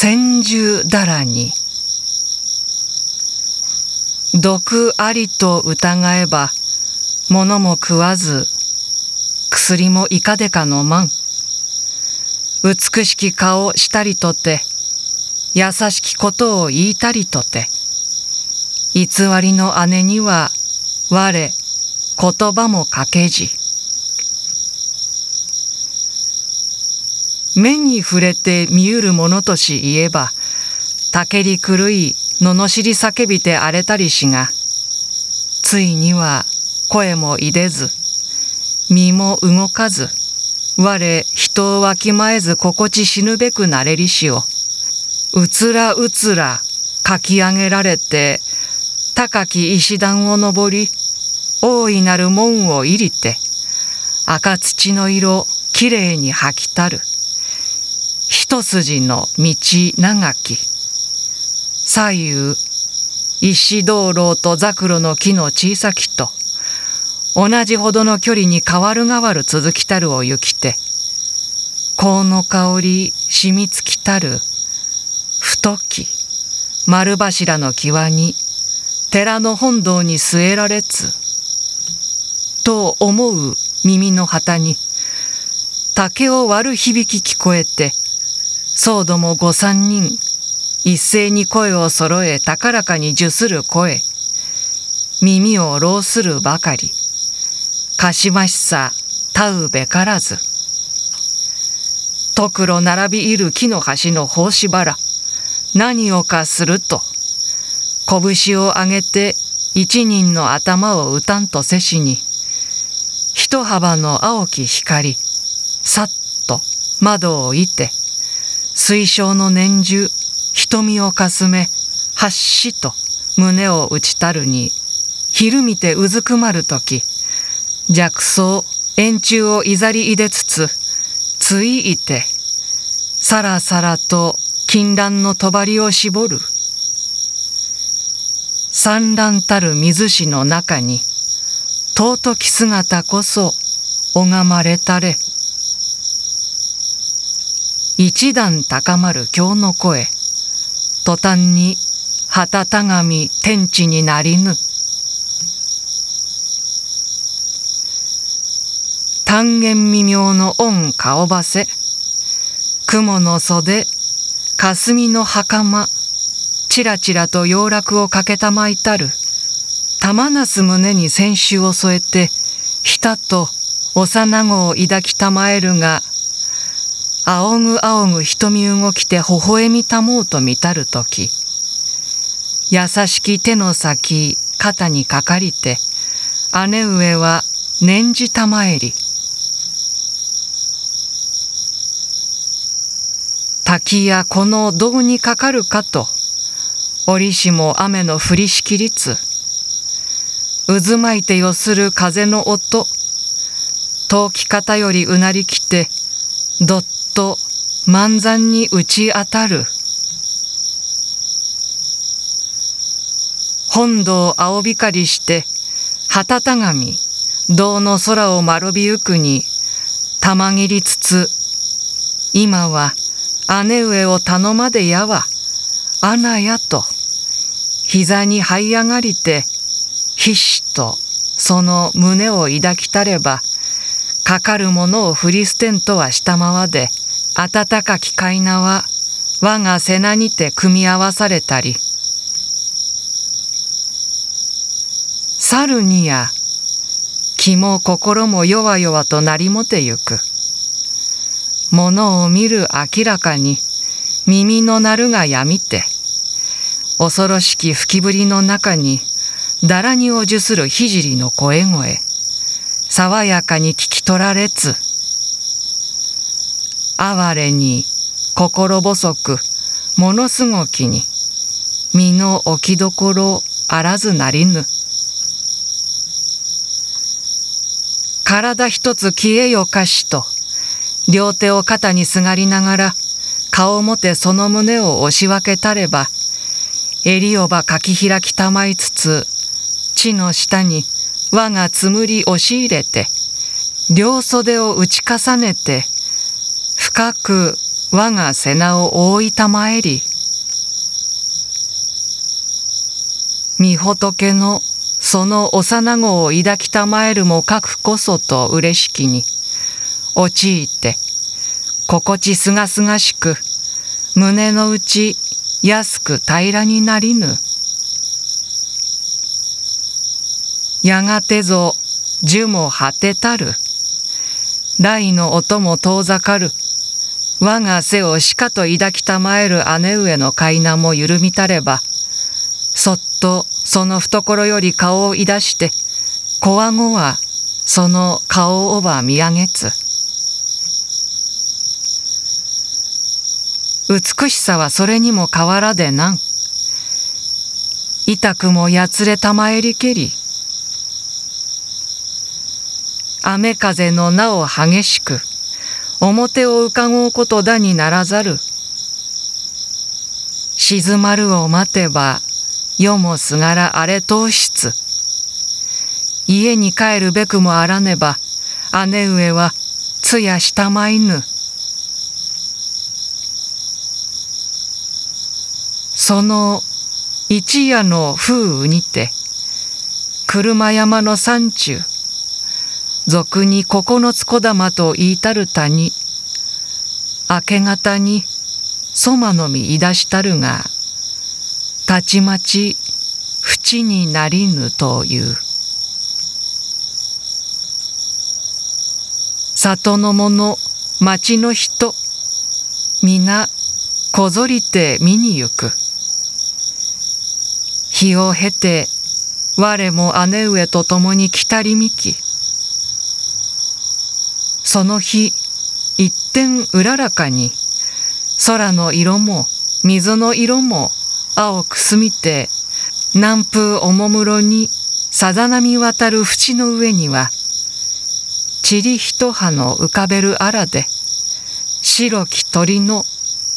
千獣だらに。毒ありと疑えば物も食わず薬もいかでかのまん。美しき顔したりとて優しきことを言いたりとて。偽りの姉には我言葉もかけじ。目に触れて見ゆるものとし言えばたけり狂い罵り叫びて荒れたりしがついには声もいでず身も動かず我人をわきまえず心地死ぬべくなれりしをうつらうつら書き上げられて高き石段を登り大いなる門を入りて赤土の色きれいに吐きたる。一筋の道長き。左右石灯籠とザクロの木の小さきと同じほどの距離に変わる変わる続きたるを行きて香の香り染みつきたる太き丸柱の際に寺の本堂に据えられつと思う耳の旗に竹を割る響き聞こえて僧ども御三人一斉に声を揃え高らかに受する声耳を浪するばかりかしましさたうべからずとくろ並びいる木の端の胞子腹何をかすると拳を上げて一人の頭を打たんとせしに一幅の青き光さっと窓をいて水晶の年中瞳をかすめはっしと胸を打ちたるに昼見てうずくまるとき弱走円柱をいざりいでつつついいてさらさらと金蘭の帳を絞る。産卵たる水師の中に尊き姿こそ拝まれたれ。一段高まる今日の声。途端に旗たがみ天地になりぬ。単元微妙の恩顔ばせ。雲の袖霞の袴。ちらちらと洋楽をかけたまいたる。玉なす胸に先週を添えてひたと幼子を抱きたまえるが仰ぐ仰ぐ瞳動きて微笑みたもうと見たる時優しき手の先肩にかかりて姉上は念じたまえり。滝やこの胴にかかるかと折しも雨の降りしきりつ渦巻いてよする風の音遠き方よりうなりきてどっと満山に打ち当たる。本堂青光りして旗たがみ堂の空を丸びゆくにたまぎりつつ今は姉上を頼までやわアナやと膝に這い上がりてひしとその胸を抱きたればかかるものを振り捨てんとはしたまわで暖かきかいなは我が背名にて組み合わされたり。猿にや気も心も弱々となりもてゆく。ものを見る明らかに耳の鳴るがやみて。恐ろしき吹きぶりの中にだらにを受する聖の声声。爽やかに聞き取られつ。哀れに心細くものすごきに身の置きどころあらずなりぬ。体一つ消えよかしと両手を肩にすがりながら顔もてその胸を押し分けたれば襟をばかき開きたまいつつ地の下に輪がつむり押し入れて両袖を打ち重ねて深く我が背名を覆いたまえり御仏のその幼子を抱きたまえるもかくこそと嬉しきに陥って心地すがすがしく胸の内安く平らになりぬ。やがてぞ樹も果てたる。雷の音も遠ざかる。我が背をしかと抱きたまえる姉上の階段も緩みたればそっとその懐より顔をいだして小わごはその顔をば見上げつ。美しさはそれにも変わらでなん。痛くもやつれたまえりけり。雨風の名を激しく。表をうかごうことだにならざる。静まるを待てば夜もすがら荒れ糖質。家に帰るべくもあらねば姉上はつやしたまいぬ。その一夜の風雨にて車山の山中俗に九つ小玉と言いたる谷明け方にそまのみいだしたるがたちまち淵になりぬという。里の者町の人皆こぞりて見に行く。日を経て我も姉上と共に来たりみきその日一点うららかに空の色も水の色も青くすみて南風おもむろにさざ波渡る縁の上には塵一葉の浮かべるあらで白き鳥の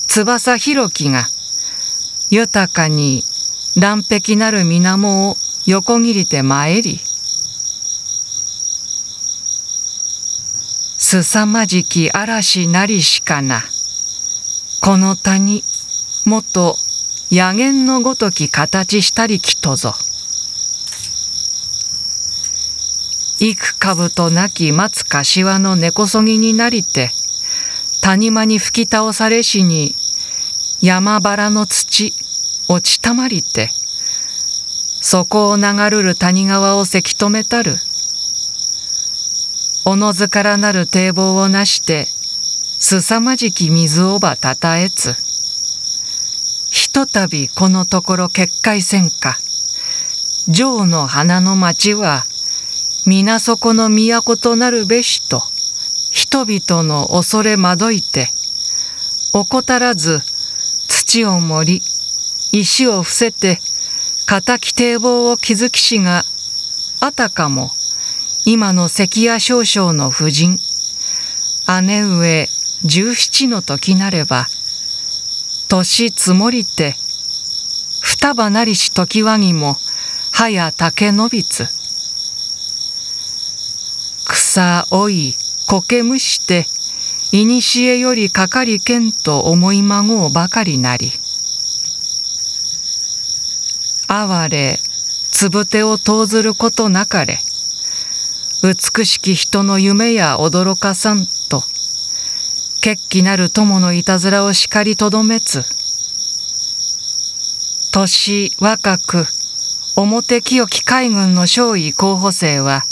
翼広きが豊かに乱壁なる水面を横切りて参りすさまじき嵐なりしかな。この谷、もっと野源のごとき形したりきとぞ。幾株となき松柏の根こそぎになりて、谷間に吹き倒されしに、山原の土、落ちたまりて、そこを流るる谷川をせき止めたる。おのずからなる堤防をなしてすさまじき水をばたたえつ。ひとたびこのところ決壊せんか。城の花の町は皆そこの都となるべしと人々の恐れ惑いて怠らず土を盛り石を伏せて敵堤防を築きしがあたかも今の関谷少将の夫人。姉上十七の時なれば年積もりて双葉なりし時はぎも葉や竹のびつ草老い苔むして古よりかかりけんと思いまごうばかりなり。哀れつぶてを投ずることなかれ。美しき人の夢や驚かさんと決起なる友のいたずらを叱りとどめつ年若く表清き海軍の少尉候補生は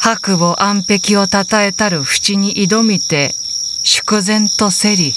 白母安壁をたたえたる淵に挑みて祝然とせり